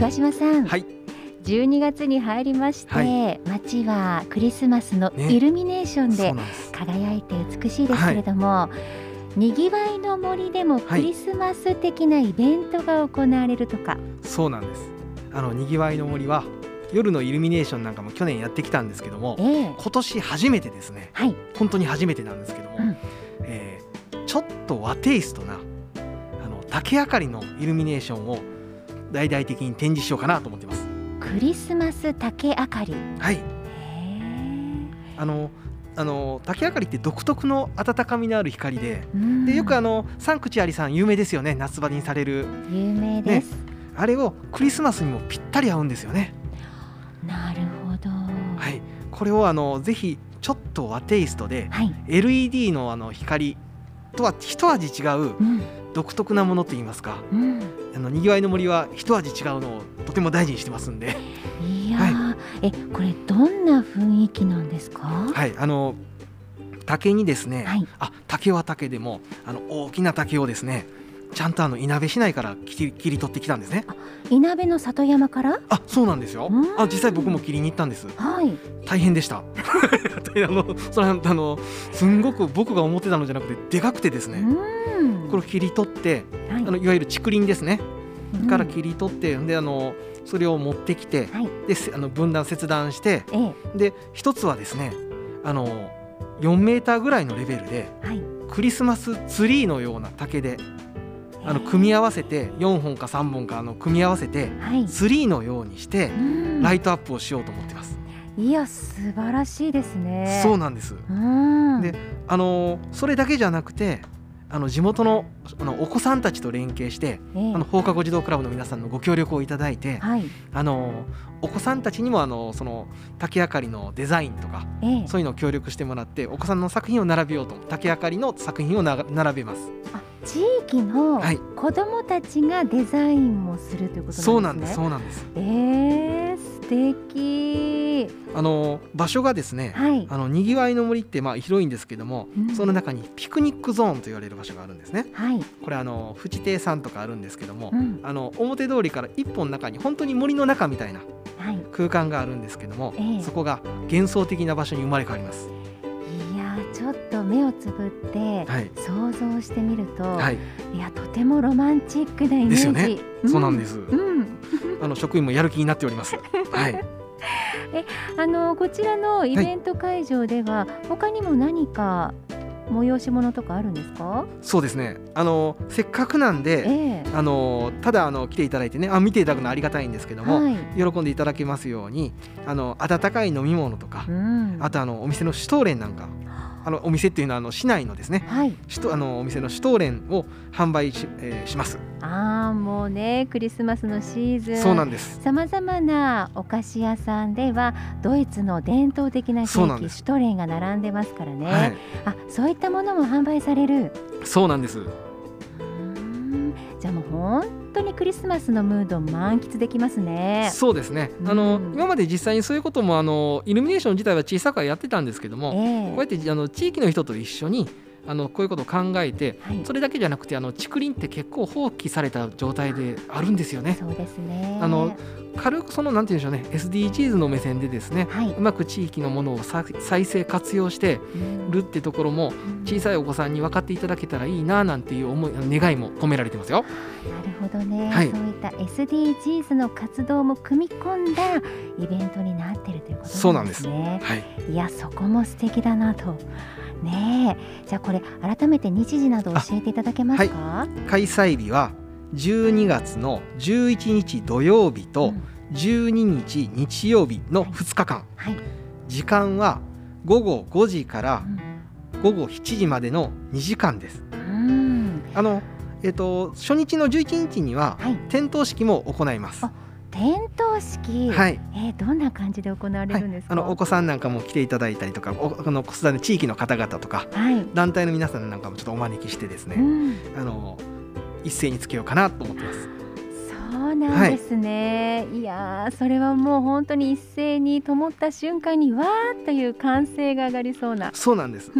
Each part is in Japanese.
桑島さん、はい。12月に入りまして、はい。街はクリスマスのね。イルミネーションで輝いて美しいですけれども、にぎわいの森でもクリスマス的なイベントが行われるとか、そうなんです。あのにぎわいの森は夜のイルミネーションなんかも去年やってきたんですけどもええ。今年初めてですね。はい。本当に初めてなんですけども、うん。えーちょっと和テイストなあの竹明かりのイルミネーションを大々的に展示しようかなと思ってます。クリスマス竹明かり。はい。あのあの竹明かりって独特の温かみのある光でうん。でよくあのサンクチュアリさん有名ですよね。夏場にされる。有名です、あれをクリスマスにもぴったり合うんですよね。なるほど。はい。これをあのぜひちょっと和テイストではい。LED のあの光とは一味違ううん独特なものといいますかうん。あのにぎわいの森は一味違うのをとても大事にしてますんで。いやー、えこれどんな雰囲気なんですか？ははいあの竹にですね、い。あ竹は竹でもあの大きな竹をですねちゃんとあのいなべ市内から切り取ってきたんですね。いなべの里山から？あそうなんですよ。うん。あ実際僕も切りに行ったんです。はい。大変でした。あのそれはあのすんごく僕が思ってたのじゃなくてでかくてですね。うん。これを切り取ってはい。あのいわゆる竹林ですね。うん。から切り取ってであのそれを持ってきてはい。でせあの分断切断してええ。で一つはですねあの4メーターぐらいのレベルではい。クリスマスツリーのような竹であの組み合わせて4本か3本かあの組み合わせてはい。ツリーのようにしてうん。ライトアップをしようと思ってます。いや素晴らしいですね。そうなんです。うん。であのそれだけじゃなくてあの地元のあのお子さんたちと連携してええ。あの放課後児童クラブの皆さんのご協力をいただいてはい。あのお子さんたちにもあのその竹あかりのデザインとかええ。そういうのを協力してもらってお子さんの作品を並べようと竹あかりの作品をな並べます。あ地域のはい。子どもたちがデザインもするということなんですね。そうなんです。そうなんです。ええ素敵。あの場所がですねはい。あのにぎわいの森ってまあ広いんですけども、うん。その中にピクニックゾーンと言われる場所があるんですね。はい。これあの富士亭さんとかあるんですけども、うん。あの表通りから一本中に本当に森の中みたいなはい。空間があるんですけども、ええ。そこが幻想的な場所に生まれ変わります。と目をつぶってはい、想像してみると、はい、い、やとてもロマンチックなイメージ。ですよね。そうなんです。す。うん、あの職員もやる気になっております。はい、あのこちらのイベント会場では、他にも何か催し物とかあるんですか？そうですね。あのせっかくなんで、ええ。あのただあの来ていただいてね、あ見ていただくのはありがたいんですけども、はい、喜んでいただけますように、あの温かい飲み物とかう、ん、あとあのお店のシュトーレンなんか、あのお店っていうのはあの市内のですね、はい、あのお店のシュトーレンを販売し,、えーします。ああもうねクリスマスのシーズン。そうなんです。さまざまなお菓子屋さんではドイツの伝統的なケーキシュトレンが並んでますからね、はい、あそういったものも販売される。そうなんです。じゃあもう本当にクリスマスのムードを満喫できますね。そうですね。あの、うん今まで実際にそういうこともあのイルミネーション自体は小さくはやってたんですけども、ええ。こうやってあの地域の人と一緒にあのこういうことを考えて、はい。それだけじゃなくてあの竹林って結構放棄された状態であるんですよね。そうですね。あの軽くそのなんて言うんでしょうね SDGs の目線でですねはい。うまく地域のものをさ再生活用してうん。るってところも小さいお子さんに分かっていただけたらいいななんていう思い願いも込められてますよ。なるほどね、はい。そういった SDGs の活動も組み込んだイベントになっているということなそうなんんです。すでね。はい、いやそこも素敵だなと。ねえじゃあこれ改めて日時など教えていただけますか？開催日は12月の11日土曜日とうん12日日曜日の2日間はい。時間は午後5時からうん午後7時までの2時間です。うんあのえっと初日の11日にははい。点灯式も行います。あ点灯式。はい。えー、どんな感じで行われるんですか？あのお子さんなんかも来ていただいたりとか、おあの子育て地域の方々とかはい。団体の皆さんなんかもちょっとお招きしてですね、うん。あの一斉につけようかなと思ってます。そうなんですね。い、やーそれはもう本当に一斉に灯った瞬間にわーっという歓声が上がりそうな。そうなんです。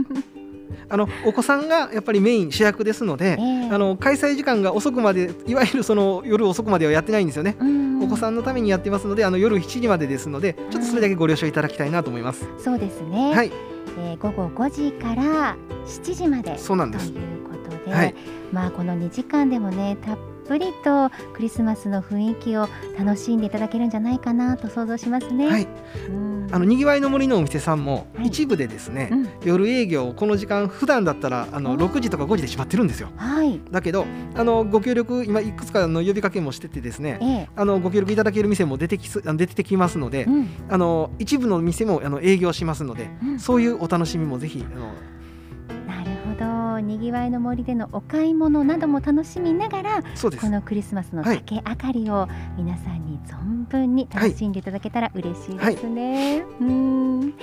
あのお子さんがやっぱりメイン主役ですので、ええ。あの開催時間が遅くまでいわゆるその夜遅くまではやってないんですよね。うん。お子さんのためにやってますので、あの夜7時までですので、ちょっとそれだけご了承いただきたいなと思います。そうですね、はい、えー午後5時から7時まで。そうなんです。ということで、はい、まあこの2時間でもねたっぷりとクリスマスの雰囲気を楽しんでいただけるんじゃないかなと想像しますね。はい、うんあのにぎわいの森のお店さんもはい一部でですね、うん。夜営業この時間普段だったらあのあー6時とか5時で閉まってるんですよ。はい、だけどあのご協力今いくつかの呼びかけもしててですね、ええ。あのご協力いただける店も出てき出てきますので、うん。あの一部の店もあの営業しますので、うん。そういうお楽しみもぜひあのにぎわいの森でのお買い物なども楽しみながらこ。のクリスマスのはい竹明かりを皆さんに存分に楽しんでいただけたら嬉しいですね。うん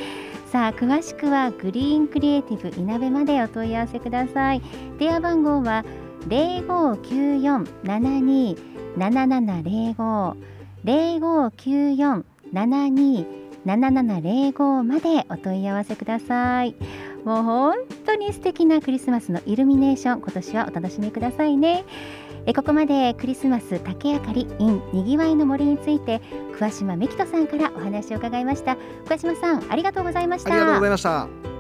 さあ詳しくはグリーンクリエイティブいなべまでお問い合わせください。電話番号は零五九四七二七七零五零五九四七二七七零五までお問い合わせください。もう本当に素敵なクリスマスのイルミネーション今年はお楽しみくださいね。えここまでクリスマス竹あかり in にぎわいの森について桑島美希人さんからお話を伺いました桑島さんありがとうございましたありがとうございました。